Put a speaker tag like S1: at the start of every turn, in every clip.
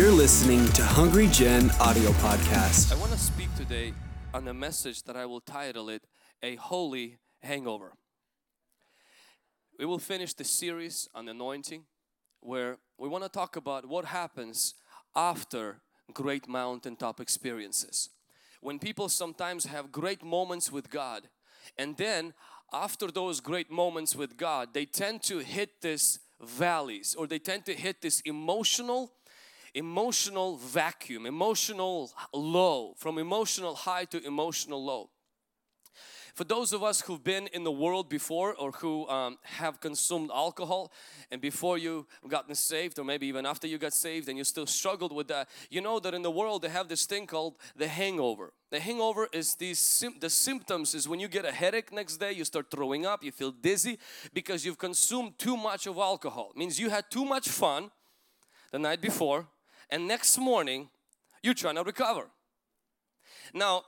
S1: You're listening to Hungry Gen audio podcast.
S2: I want to speak today on a message that I will title it A Holy Hangover. We will finish the series on anointing where we want to talk about what happens after great mountaintop experiences. When people sometimes have great moments with God and then after those great moments with God they tend to hit this valleys or they tend to hit this emotional emotional vacuum, emotional low, from emotional high to emotional low. For those of us who've been in the world before or who um, have consumed alcohol and before you gotten saved or maybe even after you got saved and you still struggled with that, you know that in the world they have this thing called the hangover. The hangover is these the symptoms is when you get a headache next day, you start throwing up, you feel dizzy because you've consumed too much of alcohol. It means you had too much fun the night before and next morning you're trying to recover. Now,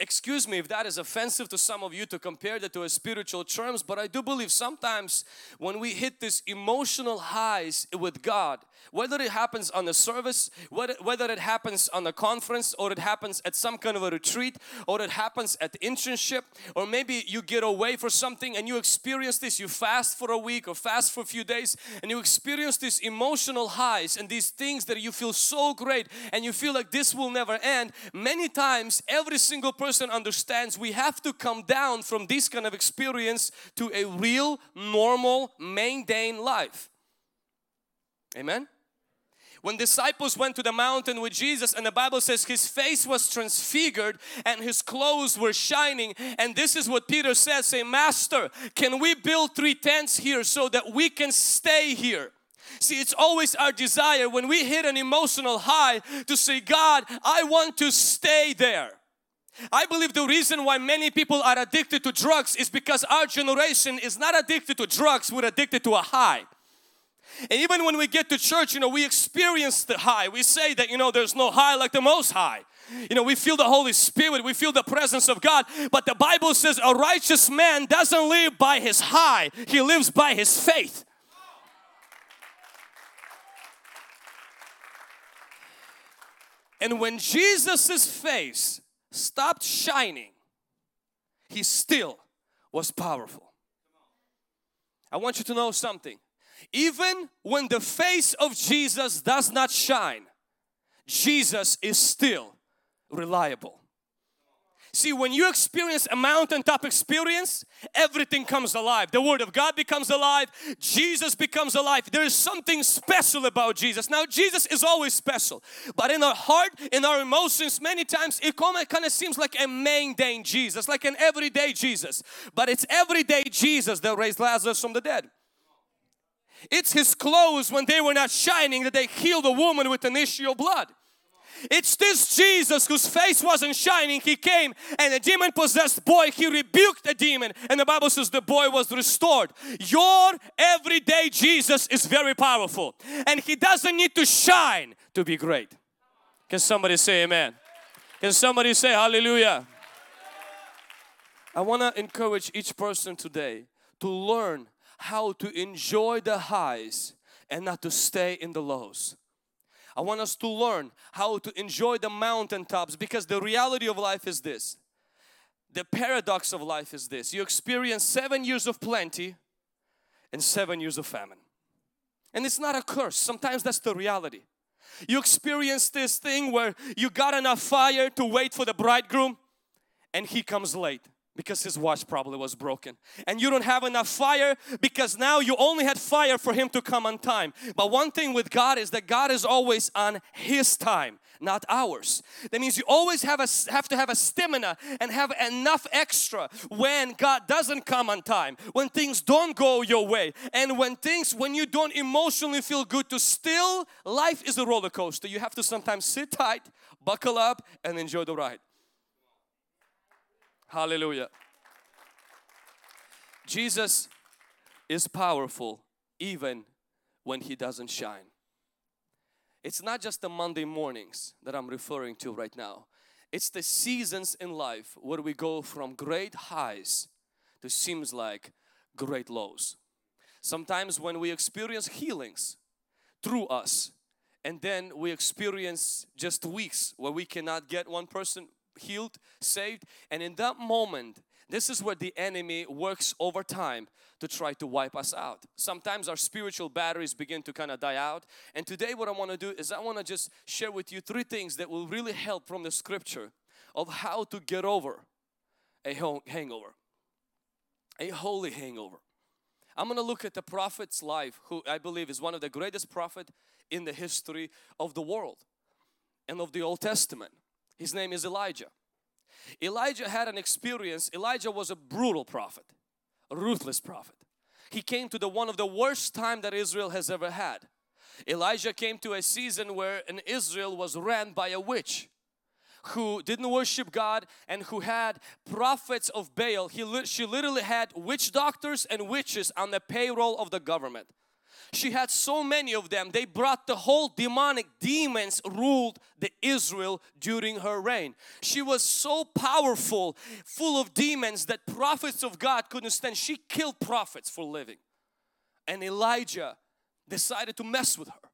S2: excuse me if that is offensive to some of you to compare that to a spiritual terms but I do believe sometimes when we hit this emotional highs with God whether it happens on a service whether, whether it happens on a conference or it happens at some kind of a retreat or it happens at internship or maybe you get away for something and you experience this you fast for a week or fast for a few days and you experience these emotional highs and these things that you feel so great and you feel like this will never end many times every single person person understands we have to come down from this kind of experience to a real normal mundane life. Amen? When disciples went to the mountain with Jesus and the Bible says his face was transfigured and his clothes were shining and this is what Peter says say master can we build three tents here so that we can stay here? See, it's always our desire when we hit an emotional high to say, God, I want to stay there. I believe the reason why many people are addicted to drugs is because our generation is not addicted to drugs, we're addicted to a high. And even when we get to church, you know, we experience the high. We say that, you know, there's no high like the most high. You know, we feel the Holy Spirit, we feel the presence of God. But the Bible says a righteous man doesn't live by his high, he lives by his faith. And when Jesus's face stopped shining, he still was powerful. I want you to know something. Even when the face of Jesus does not shine, Jesus is still reliable. See, when you experience a mountaintop experience, everything comes alive. The Word of God becomes alive. Jesus becomes alive. There is something special about Jesus. Now, Jesus is always special, but in our heart, in our emotions, many times it kind of seems like a mundane Jesus, like an everyday Jesus. But it's everyday Jesus that raised Lazarus from the dead. It's His clothes when they were not shining that they healed a woman with an issue of blood. It's this Jesus whose face wasn't shining. He came and a demon possessed boy, he rebuked the demon and the Bible says the boy was restored. Your everyday Jesus is very powerful and he doesn't need to shine to be great. Can somebody say amen? Can somebody say hallelujah? I want to encourage each person today to learn how to enjoy the highs and not to stay in the lows. I want us to learn how to enjoy the mountaintops because the reality of life is this. The paradox of life is this. You experience seven years of plenty and seven years of famine. And it's not a curse. Sometimes that's the reality. You experience this thing where you got enough fire to wait for the bridegroom and he comes late because his watch probably was broken. And you don't have enough fire because now you only had fire for him to come on time. But one thing with God is that God is always on his time not ours. That means you always have a have to have a stamina and have enough extra when God doesn't come on time when things don't go your way. And when things when you don't emotionally feel good to still life is a roller coaster. You have to sometimes sit tight buckle up and enjoy the ride Hallelujah. Jesus is powerful even when He doesn't shine. It's not just the Monday mornings that I'm referring to right now. It's the seasons in life where we go from great highs to seems like great lows. Sometimes when we experience healings through us, and then we experience just weeks where we cannot get one person healed, saved, and in that moment, this is where the enemy works over time to try to wipe us out. Sometimes our spiritual batteries begin to kind of die out. And today what I want to do is I want to just share with you three things that will really help from the scripture of how to get over a hangover. A holy hangover. I'm going to look at the prophet's life who I believe is one of the greatest prophet in the history of the world and of the Old Testament. His name is Elijah. Elijah had an experience. Elijah was a brutal prophet, a ruthless prophet. He came to the one of the worst time that Israel has ever had. Elijah came to a season where in Israel was ran by a witch who didn't worship God and who had prophets of Baal. He, she literally had witch doctors and witches on the payroll of the government. She had so many of them. They brought the whole demonic demons ruled the Israel during her reign. She was so powerful, full of demons that prophets of God couldn't stand. She killed prophets for living. And Elijah decided to mess with her.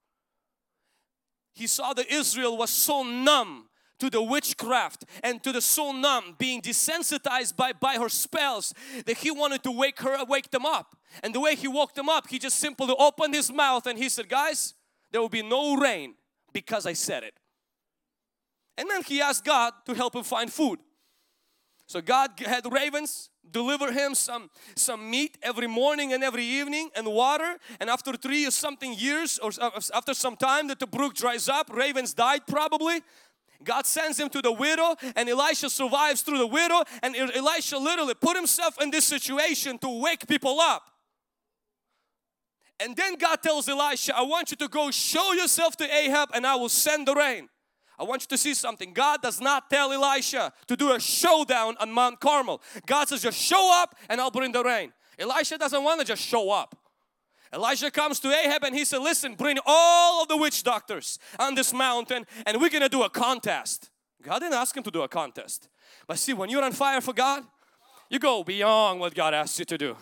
S2: He saw that Israel was so numb to the witchcraft and to the soul numb being desensitized by, by her spells that he wanted to wake her wake them up. And the way he woke them up he just simply opened his mouth and he said guys there will be no rain because I said it. And then he asked God to help him find food. So God had ravens deliver him some some meat every morning and every evening and water. And after three or something years or uh, after some time that the brook dries up ravens died probably God sends him to the widow and Elisha survives through the widow and Elisha literally put himself in this situation to wake people up. And then God tells Elisha, I want you to go show yourself to Ahab and I will send the rain. I want you to see something. God does not tell Elisha to do a showdown on Mount Carmel. God says just show up and I'll bring the rain. Elisha doesn't want to just show up. Elijah comes to Ahab and he said, listen, bring all of the witch doctors on this mountain and we're gonna do a contest. God didn't ask him to do a contest. But see, when you're on fire for God, you go beyond what God asks you to do.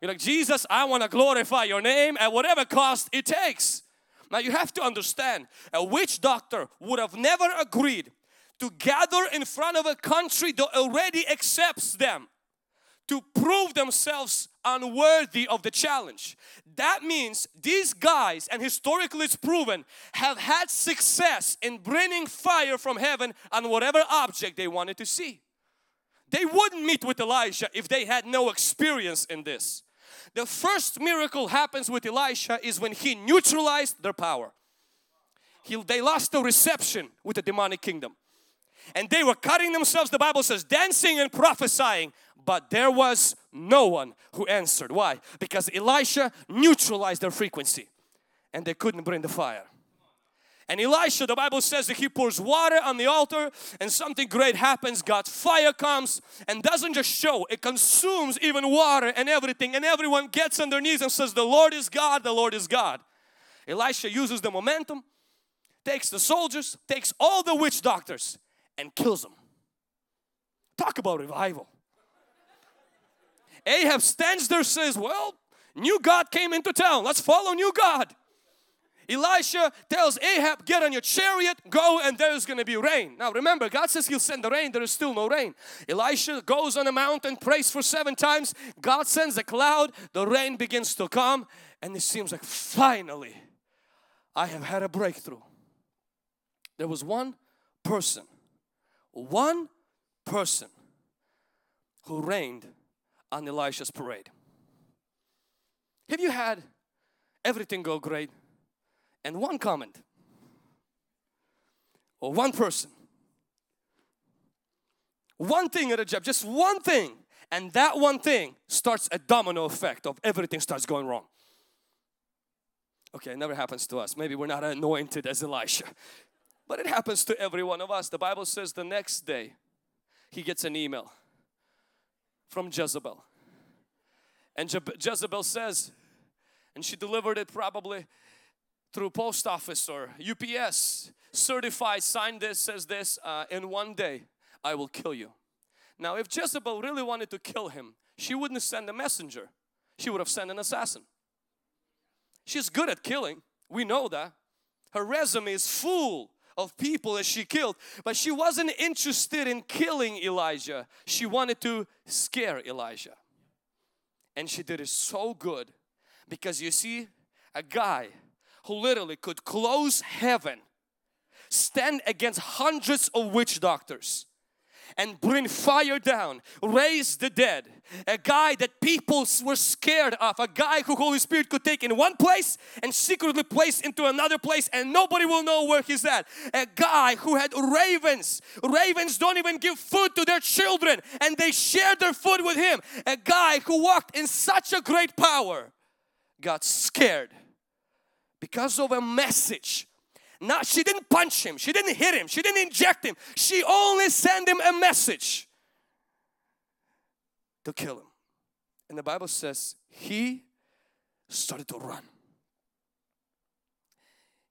S2: You're like, Jesus, I want to glorify your name at whatever cost it takes. Now you have to understand, a witch doctor would have never agreed to gather in front of a country that already accepts them to prove themselves unworthy of the challenge. That means these guys, and historically it's proven, have had success in bringing fire from heaven on whatever object they wanted to see. They wouldn't meet with Elijah if they had no experience in this. The first miracle happens with Elisha is when he neutralized their power. He, they lost the reception with the demonic kingdom. And they were cutting themselves, the Bible says, dancing and prophesying but there was no one who answered. Why? Because Elisha neutralized their frequency and they couldn't bring the fire. And Elisha, the Bible says that he pours water on the altar and something great happens. God's fire comes and doesn't just show, it consumes even water and everything. And everyone gets on their knees and says, The Lord is God, the Lord is God. Elisha uses the momentum, takes the soldiers, takes all the witch doctors, and kills them. Talk about revival. Ahab stands there says, well, new God came into town. Let's follow new God. Elisha tells Ahab, get on your chariot, go and there's going to be rain. Now remember, God says he'll send the rain. There is still no rain. Elisha goes on a mountain, prays for seven times. God sends a cloud. The rain begins to come. And it seems like finally I have had a breakthrough. There was one person, one person who reigned on Elisha's parade. Have you had everything go great and one comment or one person, one thing at a job, just one thing, and that one thing starts a domino effect of everything starts going wrong. Okay, it never happens to us. Maybe we're not anointed as Elisha, but it happens to every one of us. The Bible says the next day he gets an email from Jezebel. And Je Jezebel says, and she delivered it probably through post office or UPS, certified, signed this, says this, uh, in one day I will kill you. Now if Jezebel really wanted to kill him, she wouldn't send a messenger. She would have sent an assassin. She's good at killing. We know that. Her resume is full of people that she killed, but she wasn't interested in killing Elijah. She wanted to scare Elijah. And she did it so good because you see, a guy who literally could close heaven, stand against hundreds of witch doctors, and bring fire down, raise the dead. A guy that people were scared of, a guy who Holy Spirit could take in one place and secretly place into another place and nobody will know where he's at. A guy who had ravens. Ravens don't even give food to their children and they share their food with him. A guy who walked in such a great power got scared because of a message not she didn't punch him, she didn't hit him, she didn't inject him. She only sent him a message to kill him. And the Bible says he started to run.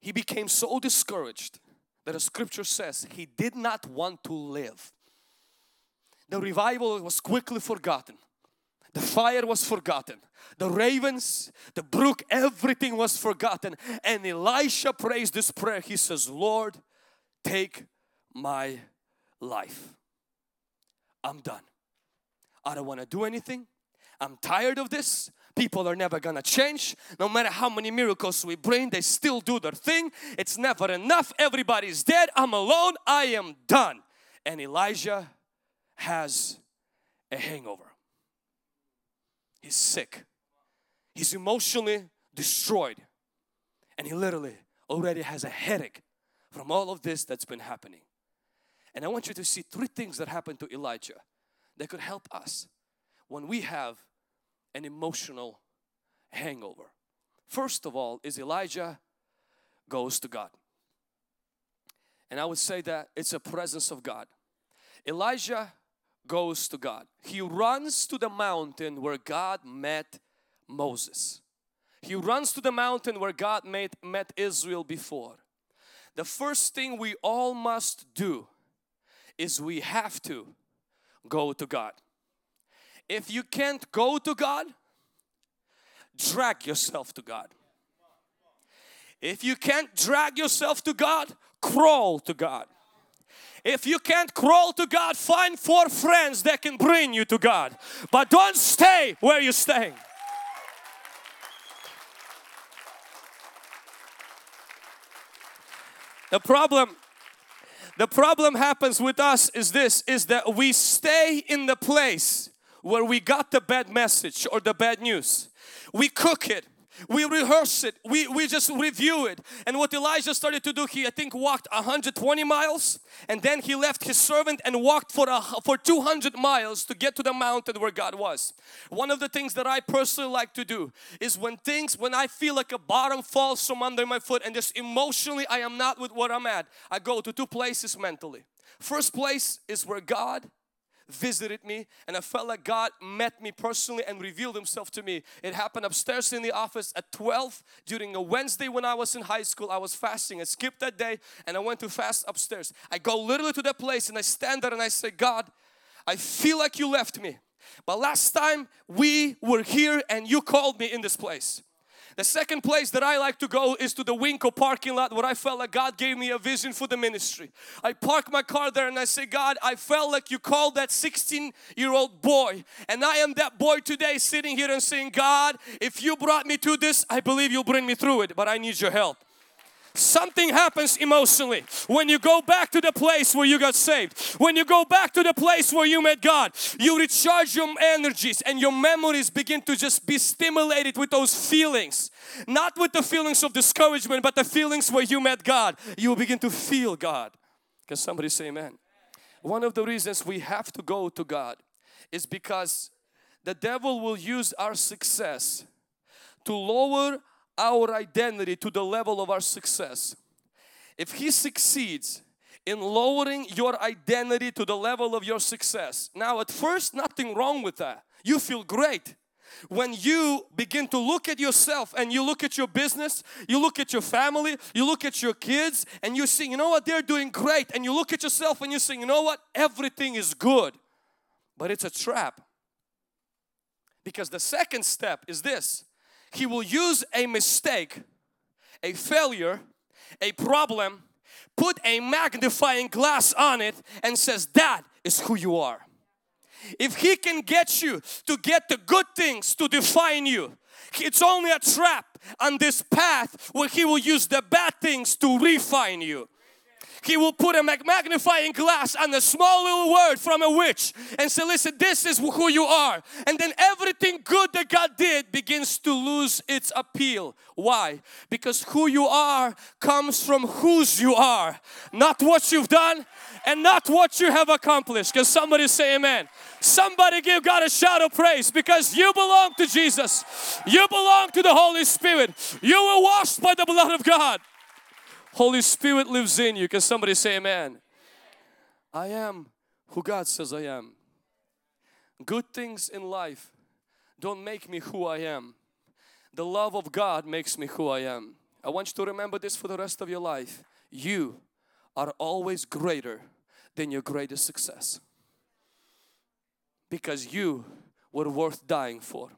S2: He became so discouraged that the scripture says he did not want to live. The revival was quickly forgotten. The fire was forgotten. The ravens, the brook, everything was forgotten. And Elisha prays this prayer. He says, Lord, take my life. I'm done. I don't want to do anything. I'm tired of this. People are never gonna change. No matter how many miracles we bring, they still do their thing. It's never enough. Everybody's dead. I'm alone. I am done. And Elijah has a hangover. He's sick. He's emotionally destroyed. And he literally already has a headache from all of this that's been happening. And I want you to see three things that happened to Elijah that could help us when we have an emotional hangover. First of all, is Elijah goes to God. And I would say that it's a presence of God. Elijah goes to God. He runs to the mountain where God met Moses. He runs to the mountain where God made, met Israel before. The first thing we all must do is we have to go to God. If you can't go to God, drag yourself to God. If you can't drag yourself to God, crawl to God. If you can't crawl to God, find four friends that can bring you to God. But don't stay where you're staying. The problem the problem happens with us is this is that we stay in the place where we got the bad message or the bad news. We cook it we rehearse it. We, we just review it. And what elijah started to do he i think walked 120 miles and then he left his servant and walked for a, for 200 miles to get to the mountain where god was. One of the things that i personally like to do is when things when i feel like a bottom falls from under my foot and just emotionally i am not with what i'm at i go to two places mentally. First place is where god visited me and I felt like God met me personally and revealed himself to me. It happened upstairs in the office at 12 during a Wednesday when I was in high school. I was fasting. I skipped that day and I went to fast upstairs. I go literally to that place and I stand there and I say, God, I feel like you left me. But last time we were here and you called me in this place. The second place that I like to go is to the Winco parking lot where I felt like God gave me a vision for the ministry. I park my car there and I say, God, I felt like you called that 16 year old boy and I am that boy today sitting here and saying, God, if you brought me to this, I believe you'll bring me through it, but I need your help something happens emotionally. When you go back to the place where you got saved when you go back to the place where you met God you recharge your energies and your memories begin to just be stimulated with those feelings. Not with the feelings of discouragement but the feelings where you met God. You begin to feel God. Can somebody say amen? One of the reasons we have to go to God is because the devil will use our success to lower our identity to the level of our success. If he succeeds in lowering your identity to the level of your success. Now at first nothing wrong with that. You feel great. When you begin to look at yourself and you look at your business, you look at your family, you look at your kids and you see, you know what, they're doing great. And you look at yourself and you say, you know what, everything is good. But it's a trap. Because the second step is this he will use a mistake, a failure, a problem, put a magnifying glass on it and says that is who you are. If he can get you to get the good things to define you, it's only a trap on this path where he will use the bad things to refine you. He will put a magnifying glass on a small little word from a witch and say, listen, this is who you are. And then everything good that God did begins to lose its appeal. Why? Because who you are comes from whose you are, not what you've done and not what you have accomplished. Can somebody say amen? Somebody give God a shout of praise because you belong to Jesus. You belong to the Holy Spirit. You were washed by the blood of God. Holy Spirit lives in you. Can somebody say amen? I am who God says I am. Good things in life don't make me who I am. The love of God makes me who I am. I want you to remember this for the rest of your life. You are always greater than your greatest success. Because you were worth dying for.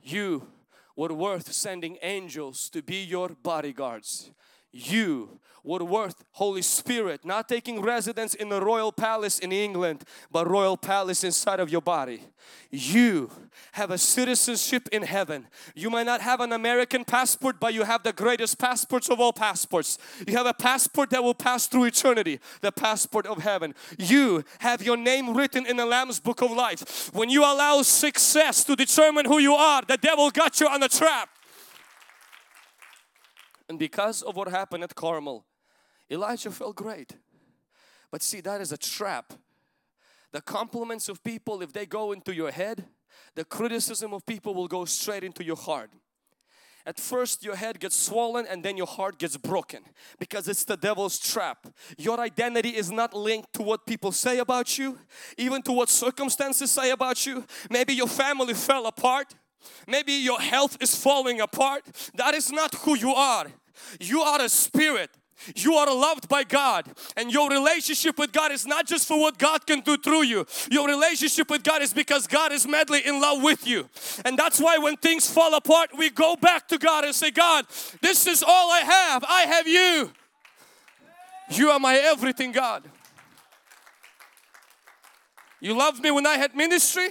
S2: You were worth sending angels to be your bodyguards you were worth Holy Spirit not taking residence in the royal palace in England but royal palace inside of your body. You have a citizenship in heaven. You might not have an American passport but you have the greatest passports of all passports. You have a passport that will pass through eternity the passport of heaven. You have your name written in the Lamb's book of life. When you allow success to determine who you are the devil got you on a trap and because of what happened at Carmel, Elijah felt great. But see, that is a trap. The compliments of people, if they go into your head, the criticism of people will go straight into your heart. At first your head gets swollen and then your heart gets broken because it's the devil's trap. Your identity is not linked to what people say about you, even to what circumstances say about you. Maybe your family fell apart. Maybe your health is falling apart. That is not who you are. You are a spirit. You are loved by God and your relationship with God is not just for what God can do through you. Your relationship with God is because God is madly in love with you. And that's why when things fall apart, we go back to God and say, God, this is all I have. I have you. You are my everything, God. You loved me when I had ministry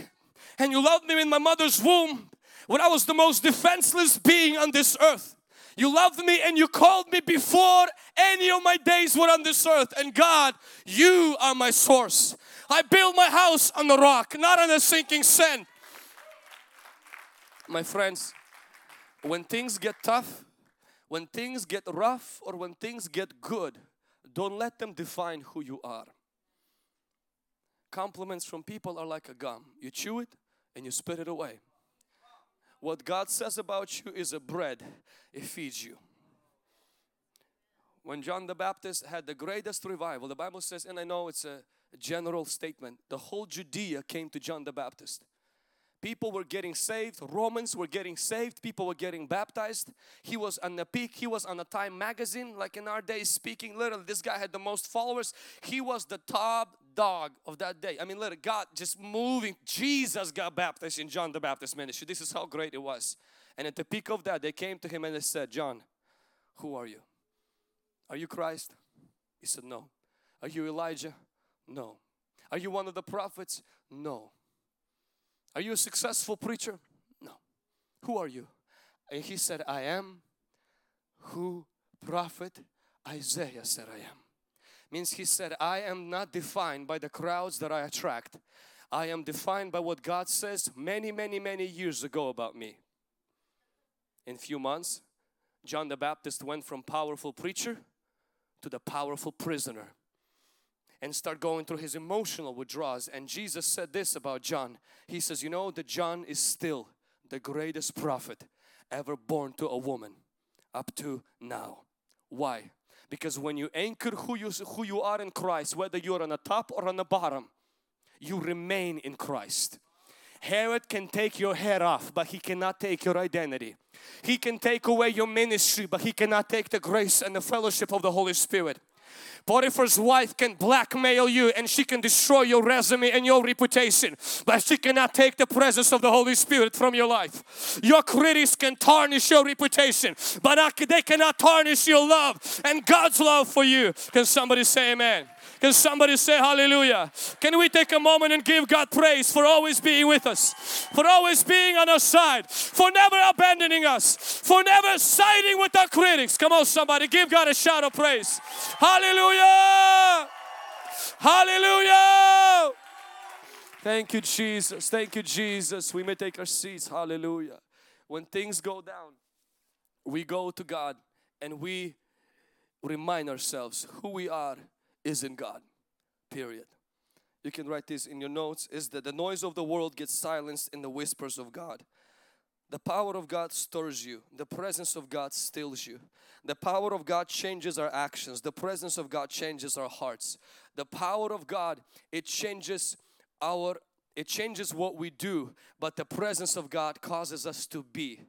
S2: and you loved me in my mother's womb when I was the most defenseless being on this earth. You loved me and you called me before any of my days were on this earth. And God, you are my source. I build my house on the rock, not on a sinking sand. My friends, when things get tough, when things get rough or when things get good, don't let them define who you are. Compliments from people are like a gum. You chew it and you spit it away. What God says about you is a bread, it feeds you. When John the Baptist had the greatest revival, the Bible says, and I know it's a general statement, the whole Judea came to John the Baptist. People were getting saved, Romans were getting saved, people were getting baptized. He was on the peak, he was on a Time magazine, like in our days, speaking literally. This guy had the most followers. He was the top dog of that day. I mean, literally, God just moving. Jesus got baptized in John the Baptist ministry. This is how great it was. And at the peak of that, they came to him and they said, John, who are you? Are you Christ? He said, No. Are you Elijah? No. Are you one of the prophets? No. Are you a successful preacher? No. Who are you? And he said, I am who prophet Isaiah said I am means he said I am not defined by the crowds that I attract I am defined by what God says many many many years ago about me in few months John the Baptist went from powerful preacher to the powerful prisoner and start going through his emotional withdrawals and Jesus said this about John he says you know that John is still the greatest prophet ever born to a woman up to now why because when you anchor who you, who you are in Christ, whether you're on the top or on the bottom, you remain in Christ. Herod can take your head off, but he cannot take your identity. He can take away your ministry, but he cannot take the grace and the fellowship of the Holy Spirit. Potiphar's wife can blackmail you and she can destroy your resume and your reputation, but she cannot take the presence of the Holy Spirit from your life. Your critics can tarnish your reputation, but they cannot tarnish your love and God's love for you. Can somebody say amen? Can somebody say hallelujah? Can we take a moment and give God praise for always being with us, for always being on our side, for never abandoning us, for never siding with our critics? Come on, somebody, give God a shout of praise. Hallelujah! Hallelujah! Thank you, Jesus. Thank you, Jesus. We may take our seats. Hallelujah. When things go down, we go to God and we remind ourselves who we are is in God. Period. You can write this in your notes is that the noise of the world gets silenced in the whispers of God. The power of God stirs you. The presence of God stills you. The power of God changes our actions. The presence of God changes our hearts. The power of God, it changes our it changes what we do, but the presence of God causes us to be.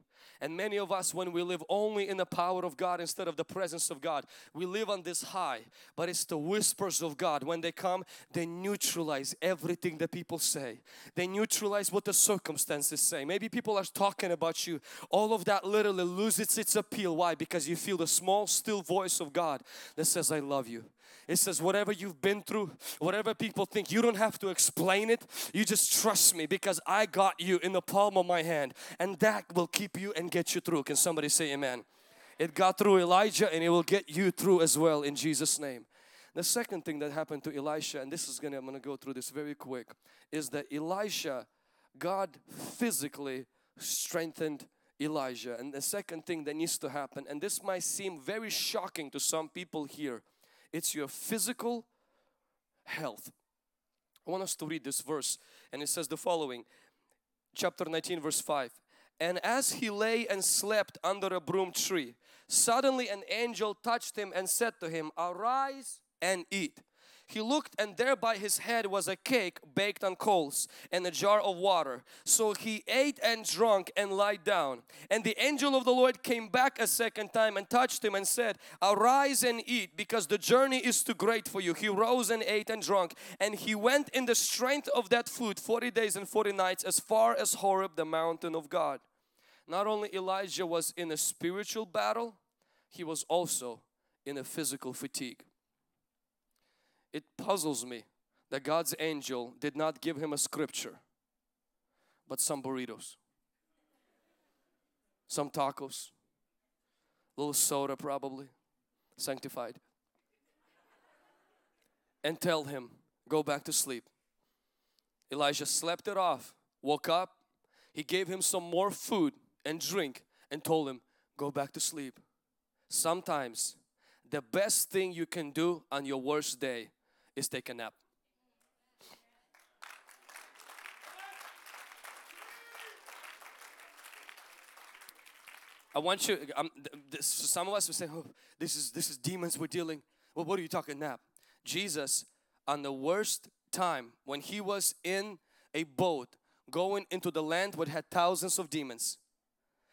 S2: And many of us, when we live only in the power of God instead of the presence of God, we live on this high. But it's the whispers of God. When they come, they neutralize everything that people say. They neutralize what the circumstances say. Maybe people are talking about you. All of that literally loses its appeal. Why? Because you feel the small, still voice of God that says, I love you. It says whatever you've been through, whatever people think, you don't have to explain it. You just trust me because I got you in the palm of my hand and that will keep you and get you through. Can somebody say amen? It got through Elijah and it will get you through as well in Jesus name. The second thing that happened to Elisha, and this is gonna, I'm gonna go through this very quick, is that Elisha, God physically strengthened Elijah. And the second thing that needs to happen, and this might seem very shocking to some people here, it's your physical health. I want us to read this verse and it says the following chapter 19 verse 5 and as he lay and slept under a broom tree suddenly an angel touched him and said to him arise and eat he looked and there by his head was a cake baked on coals and a jar of water. So he ate and drank and lied down. And the angel of the Lord came back a second time and touched him and said, Arise and eat because the journey is too great for you. He rose and ate and drank and he went in the strength of that food 40 days and 40 nights as far as Horeb the mountain of God. Not only Elijah was in a spiritual battle, he was also in a physical fatigue it puzzles me that God's angel did not give him a scripture but some burritos some tacos a little soda probably sanctified and tell him go back to sleep. Elijah slept it off woke up he gave him some more food and drink and told him go back to sleep. Sometimes the best thing you can do on your worst day is take a nap. I want you, this, some of us will say, oh, this is, this is demons we're dealing. Well, what are you talking nap? Jesus, on the worst time, when He was in a boat going into the land where had thousands of demons.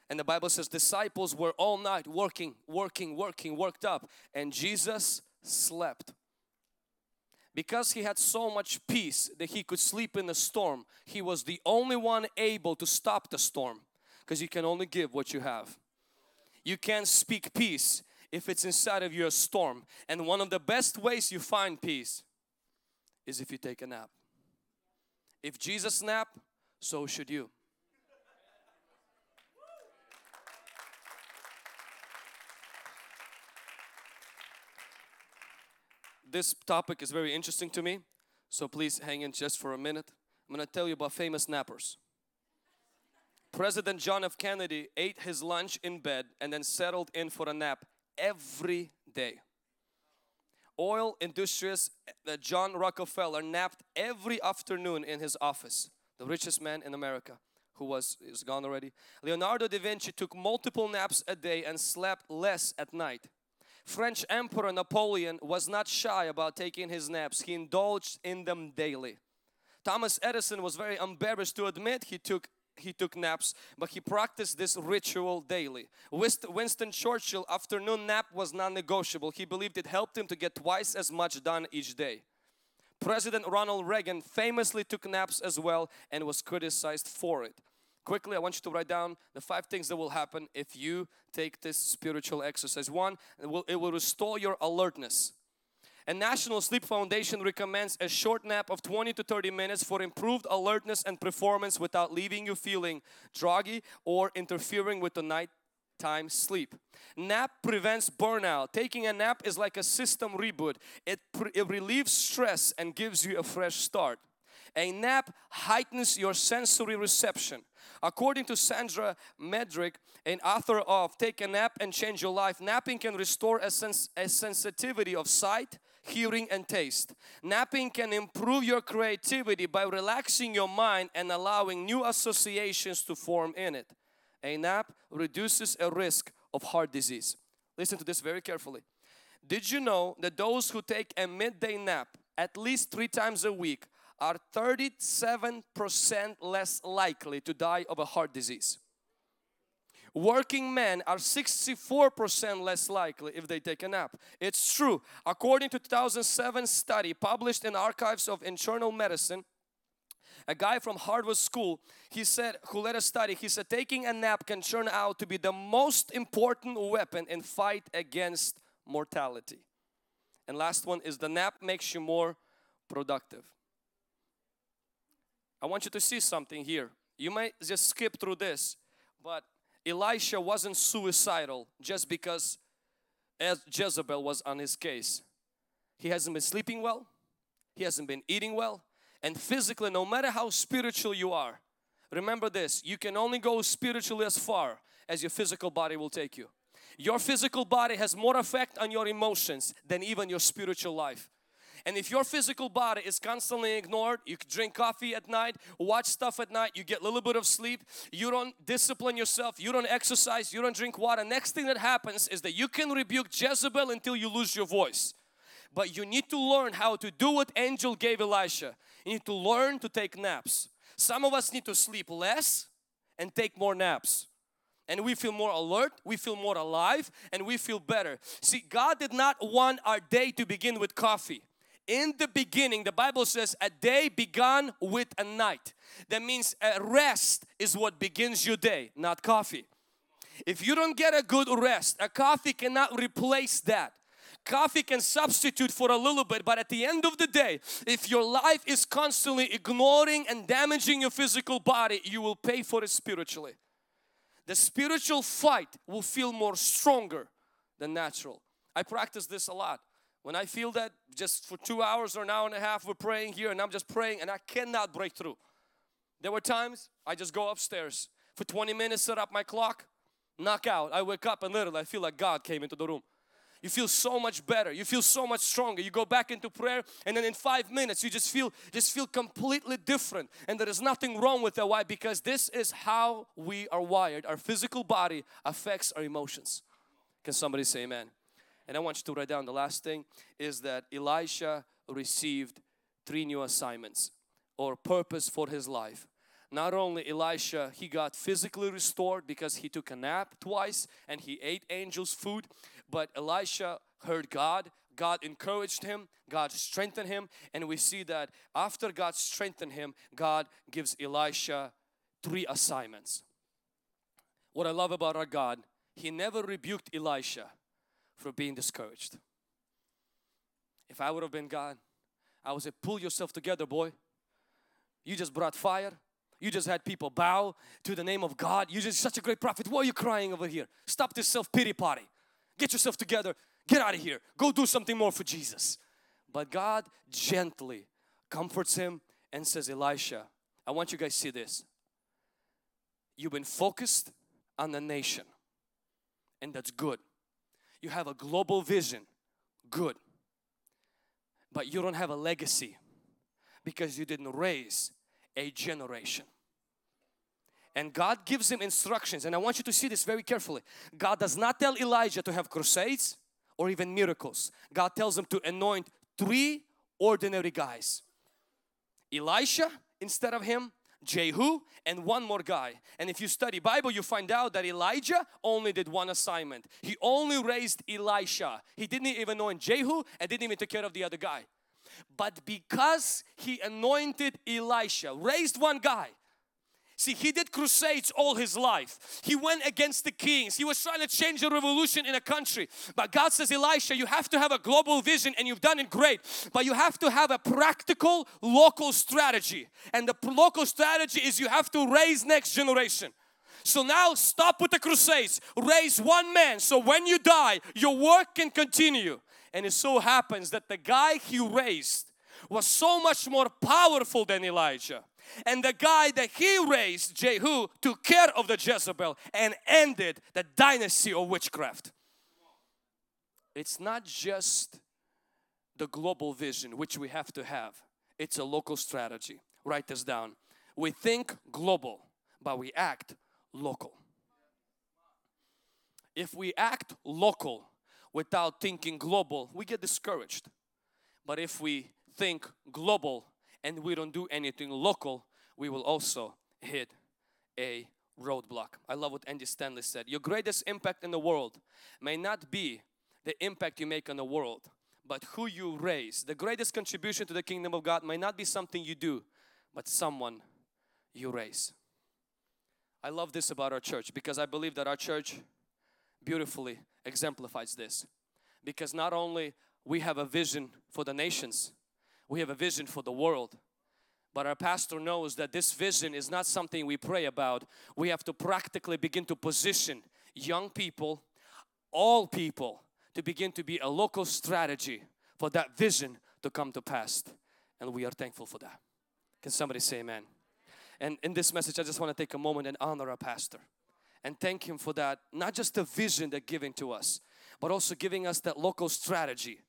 S2: And the Bible says disciples were all night working, working, working, worked up. And Jesus slept. Because he had so much peace that he could sleep in the storm, he was the only one able to stop the storm because you can only give what you have. You can't speak peace if it's inside of your storm. And one of the best ways you find peace is if you take a nap. If Jesus nap, so should you. This topic is very interesting to me, so please hang in just for a minute. I'm going to tell you about famous nappers. President John F. Kennedy ate his lunch in bed and then settled in for a nap every day. Oil industrious uh, John Rockefeller napped every afternoon in his office, the richest man in America who was is gone already. Leonardo da Vinci took multiple naps a day and slept less at night. French Emperor Napoleon was not shy about taking his naps. He indulged in them daily. Thomas Edison was very embarrassed to admit he took he took naps, but he practiced this ritual daily. Winston Churchill afternoon nap was non-negotiable. He believed it helped him to get twice as much done each day. President Ronald Reagan famously took naps as well and was criticized for it. Quickly, I want you to write down the five things that will happen if you take this spiritual exercise. One, it will, it will restore your alertness. A National Sleep Foundation recommends a short nap of 20 to 30 minutes for improved alertness and performance without leaving you feeling druggy or interfering with the nighttime sleep. Nap prevents burnout. Taking a nap is like a system reboot. It, it relieves stress and gives you a fresh start. A nap heightens your sensory reception. According to Sandra Mednick, an author of Take a Nap and Change Your Life, napping can restore a, sens a sensitivity of sight, hearing and taste. Napping can improve your creativity by relaxing your mind and allowing new associations to form in it. A nap reduces a risk of heart disease. Listen to this very carefully. Did you know that those who take a midday nap at least three times a week are 37% less likely to die of a heart disease? Working men are 64% less likely if they take a nap. It's true. According to 2007 study published in Archives of Internal Medicine, a guy from Harvard School, he said, who led a study, he said, taking a nap can turn out to be the most important weapon in fight against mortality. And last one is the nap makes you more productive. I want you to see something here. You might just skip through this, but Elisha wasn't suicidal just because as Jezebel was on his case. He hasn't been sleeping well, he hasn't been eating well, and physically, no matter how spiritual you are, remember this you can only go spiritually as far as your physical body will take you. Your physical body has more effect on your emotions than even your spiritual life. And if your physical body is constantly ignored, you drink coffee at night, watch stuff at night, you get a little bit of sleep, you don't discipline yourself, you don't exercise, you don't drink water. Next thing that happens is that you can rebuke Jezebel until you lose your voice. But you need to learn how to do what angel gave Elisha. You need to learn to take naps. Some of us need to sleep less and take more naps and we feel more alert, we feel more alive, and we feel better. See, God did not want our day to begin with coffee in the beginning the Bible says a day began with a night. That means a rest is what begins your day not coffee. If you don't get a good rest a coffee cannot replace that. Coffee can substitute for a little bit but at the end of the day if your life is constantly ignoring and damaging your physical body you will pay for it spiritually. The spiritual fight will feel more stronger than natural. I practice this a lot when I feel that just for two hours or an hour and a half we're praying here and I'm just praying and I cannot break through. There were times I just go upstairs for 20 minutes, set up my clock, knock out. I wake up and literally I feel like God came into the room. You feel so much better. You feel so much stronger. You go back into prayer and then in five minutes you just feel just feel completely different. And there is nothing wrong with that. Why? Because this is how we are wired. Our physical body affects our emotions. Can somebody say amen? And I want you to write down the last thing is that Elisha received three new assignments or purpose for his life. Not only Elisha, he got physically restored because he took a nap twice and he ate angels' food, but Elisha heard God. God encouraged him, God strengthened him, and we see that after God strengthened him, God gives Elisha three assignments. What I love about our God, He never rebuked Elisha for being discouraged. If I would have been God, I would say, pull yourself together, boy. You just brought fire. You just had people bow to the name of God. You're just such a great prophet. Why are you crying over here? Stop this self-pity party. Get yourself together. Get out of here. Go do something more for Jesus. But God gently comforts him and says, Elisha, I want you guys to see this. You've been focused on the nation and that's good you have a global vision. Good. But you don't have a legacy because you didn't raise a generation. And God gives him instructions and I want you to see this very carefully. God does not tell Elijah to have crusades or even miracles. God tells him to anoint three ordinary guys. Elisha instead of him Jehu, and one more guy. And if you study Bible, you find out that Elijah only did one assignment. He only raised Elisha. He didn't even anoint Jehu and didn't even take care of the other guy. But because he anointed Elisha, raised one guy, See, he did crusades all his life. He went against the kings. He was trying to change a revolution in a country. But God says, Elisha, you have to have a global vision and you've done it great. But you have to have a practical local strategy. And the local strategy is you have to raise next generation. So now stop with the crusades. Raise one man. So when you die, your work can continue. And it so happens that the guy he raised was so much more powerful than Elijah. And the guy that he raised, Jehu, took care of the Jezebel and ended the dynasty of witchcraft. It's not just the global vision which we have to have, it's a local strategy. Write this down. We think global, but we act local. If we act local without thinking global, we get discouraged. But if we think global and we don't do anything local, we will also hit a roadblock. I love what Andy Stanley said. Your greatest impact in the world may not be the impact you make on the world, but who you raise. The greatest contribution to the kingdom of God may not be something you do, but someone you raise. I love this about our church because I believe that our church beautifully exemplifies this. Because not only we have a vision for the nations, we have a vision for the world. But our pastor knows that this vision is not something we pray about. We have to practically begin to position young people, all people, to begin to be a local strategy for that vision to come to pass. And we are thankful for that. Can somebody say amen? And in this message, I just want to take a moment and honor our pastor and thank him for that, not just the vision that giving to us, but also giving us that local strategy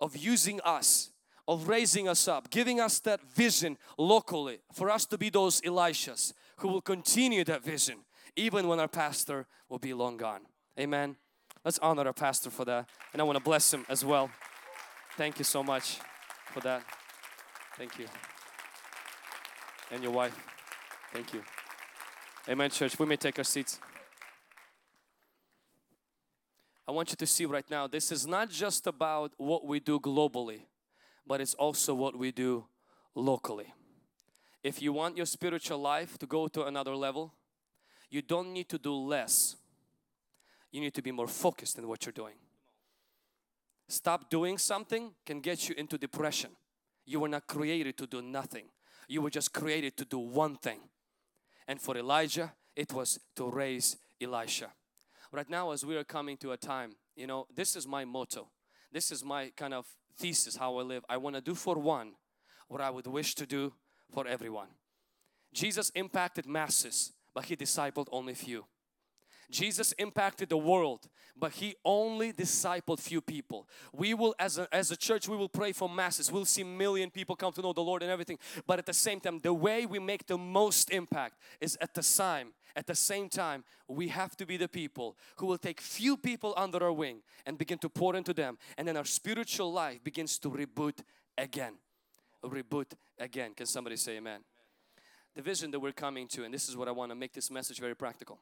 S2: of using us of raising us up, giving us that vision locally for us to be those Elishas who will continue that vision even when our pastor will be long gone. Amen. Let's honor our pastor for that. And I want to bless him as well. Thank you so much for that. Thank you. And your wife. Thank you. Amen, church. We may take our seats. I want you to see right now, this is not just about what we do globally but it's also what we do locally. If you want your spiritual life to go to another level, you don't need to do less. You need to be more focused in what you're doing. Stop doing something can get you into depression. You were not created to do nothing. You were just created to do one thing. And for Elijah, it was to raise Elisha. Right now, as we are coming to a time, you know, this is my motto. This is my kind of thesis how I live. I want to do for one what I would wish to do for everyone. Jesus impacted masses, but He discipled only few. Jesus impacted the world, but He only discipled few people. We will, as a, as a church, we will pray for masses. We'll see million people come to know the Lord and everything. But at the same time, the way we make the most impact is at the time. At the same time, we have to be the people who will take few people under our wing and begin to pour into them. And then our spiritual life begins to reboot again. Reboot again. Can somebody say amen? The vision that we're coming to, and this is what I want to make this message very practical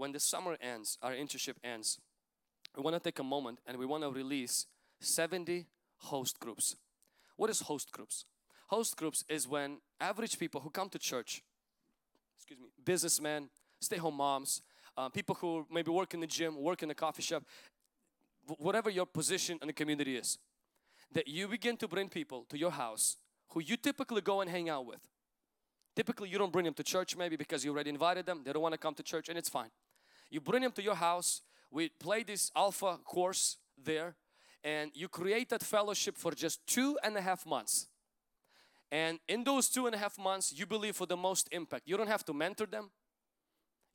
S2: when the summer ends, our internship ends, we want to take a moment and we want to release 70 host groups. What is host groups? Host groups is when average people who come to church, excuse me, businessmen, stay-home moms, uh, people who maybe work in the gym, work in the coffee shop, whatever your position in the community is, that you begin to bring people to your house who you typically go and hang out with. Typically, you don't bring them to church maybe because you already invited them. They don't want to come to church and it's fine. You bring them to your house. We play this alpha course there and you create that fellowship for just two and a half months. And in those two and a half months, you believe for the most impact. You don't have to mentor them.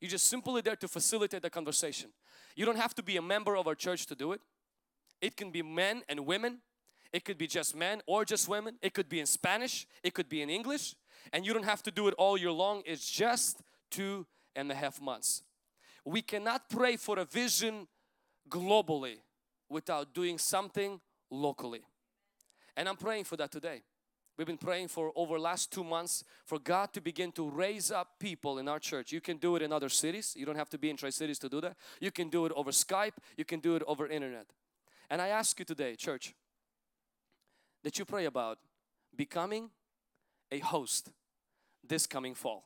S2: You're just simply there to facilitate the conversation. You don't have to be a member of our church to do it. It can be men and women. It could be just men or just women. It could be in Spanish. It could be in English. And you don't have to do it all year long. It's just two and a half months we cannot pray for a vision globally without doing something locally. And I'm praying for that today. We've been praying for over last two months for God to begin to raise up people in our church. You can do it in other cities. You don't have to be in Tri-Cities to do that. You can do it over Skype. You can do it over internet. And I ask you today, church, that you pray about becoming a host this coming fall.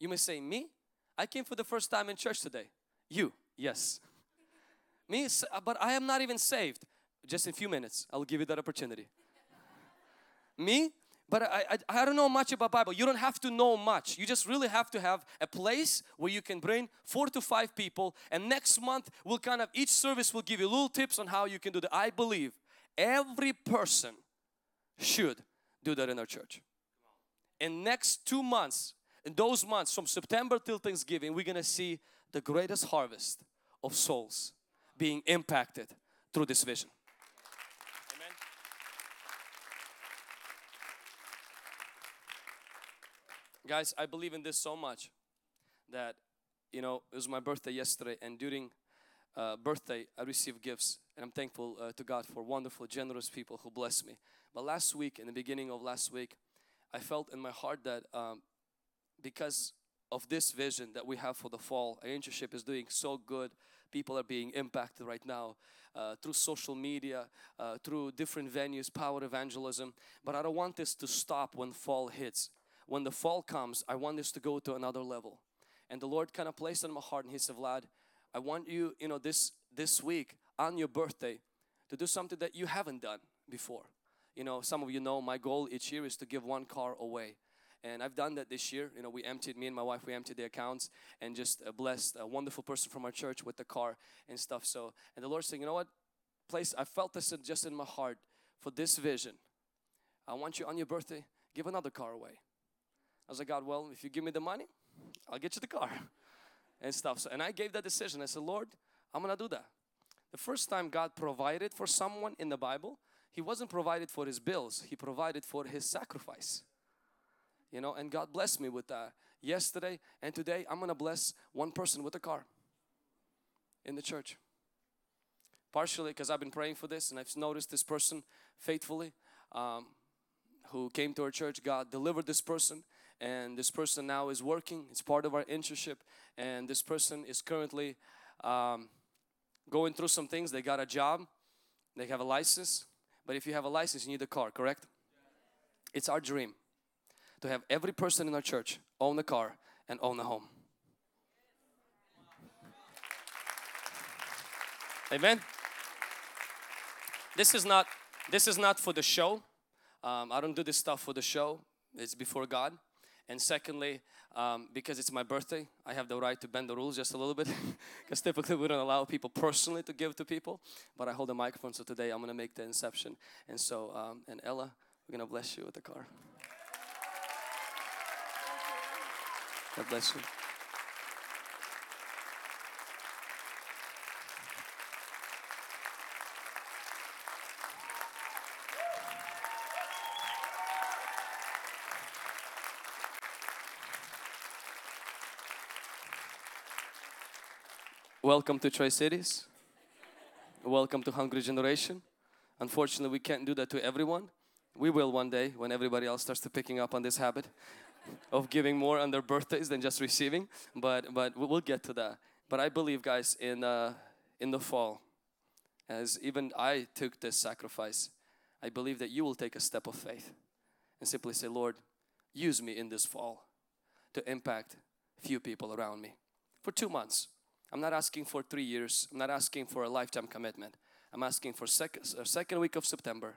S2: You may say, me? I came for the first time in church today. You, yes. me, uh, but I am not even saved. Just in a few minutes, I'll give you that opportunity. me? But I, I, I don't know much about Bible. You don't have to know much. You just really have to have a place where you can bring four to five people. And next month, we'll kind of, each service will give you little tips on how you can do that. I believe every person should do that in our church. In next two months, in those months from September till Thanksgiving, we're going to see the greatest harvest of souls being impacted through this vision. Amen. Guys, I believe in this so much that, you know, it was my birthday yesterday and during uh, birthday I received gifts and I'm thankful uh, to God for wonderful, generous people who bless me. But last week, in the beginning of last week, I felt in my heart that um, because of this vision that we have for the fall, our internship is doing so good. People are being impacted right now uh, through social media, uh, through different venues, power evangelism. But I don't want this to stop when fall hits. When the fall comes, I want this to go to another level. And the Lord kind of placed in my heart and He said, Vlad, I want you, you know, this, this week on your birthday to do something that you haven't done before. You know, some of you know my goal each year is to give one car away. And I've done that this year. You know, we emptied, me and my wife, we emptied the accounts and just uh, blessed a wonderful person from our church with the car and stuff. So, and the Lord saying, you know what? Place, I felt this just in my heart for this vision. I want you on your birthday, give another car away. I was like, God, well, if you give me the money, I'll get you the car and stuff. So, and I gave that decision. I said, Lord, I'm gonna do that. The first time God provided for someone in the Bible, he wasn't provided for his bills, he provided for his sacrifice. You know, and God blessed me with that. Yesterday and today, I'm gonna bless one person with a car in the church. Partially because I've been praying for this and I've noticed this person faithfully um, who came to our church. God delivered this person and this person now is working. It's part of our internship and this person is currently um, going through some things. They got a job, they have a license, but if you have a license, you need a car, correct? It's our dream to have every person in our church own a car and own a home. Amen. This is not this is not for the show. Um, I don't do this stuff for the show. It's before God. And secondly, um, because it's my birthday, I have the right to bend the rules just a little bit. Because typically we don't allow people personally to give to people. But I hold the microphone, so today I'm going to make the inception. And so, um, and Ella, we're going to bless you with the car. God bless you. Welcome to Tri Cities. Welcome to Hungry Generation. Unfortunately, we can't do that to everyone. We will one day when everybody else starts to picking up on this habit of giving more on their birthdays than just receiving. But but we'll get to that. But I believe, guys, in uh, in the fall, as even I took this sacrifice, I believe that you will take a step of faith and simply say, Lord, use me in this fall to impact few people around me for two months I'm not asking for three years. I'm not asking for a lifetime commitment. I'm asking for second, second week of September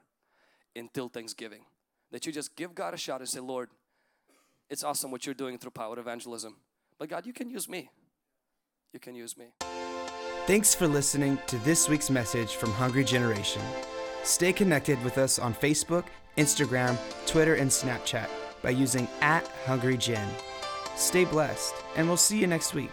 S2: until Thanksgiving. That you just give God a shot and say, Lord, it's awesome what you're doing through power evangelism. But God, you can use me. You can use me.
S1: Thanks for listening to this week's message from Hungry Generation. Stay connected with us on Facebook, Instagram, Twitter, and Snapchat by using at Hungry Gen. Stay blessed, and we'll see you next week.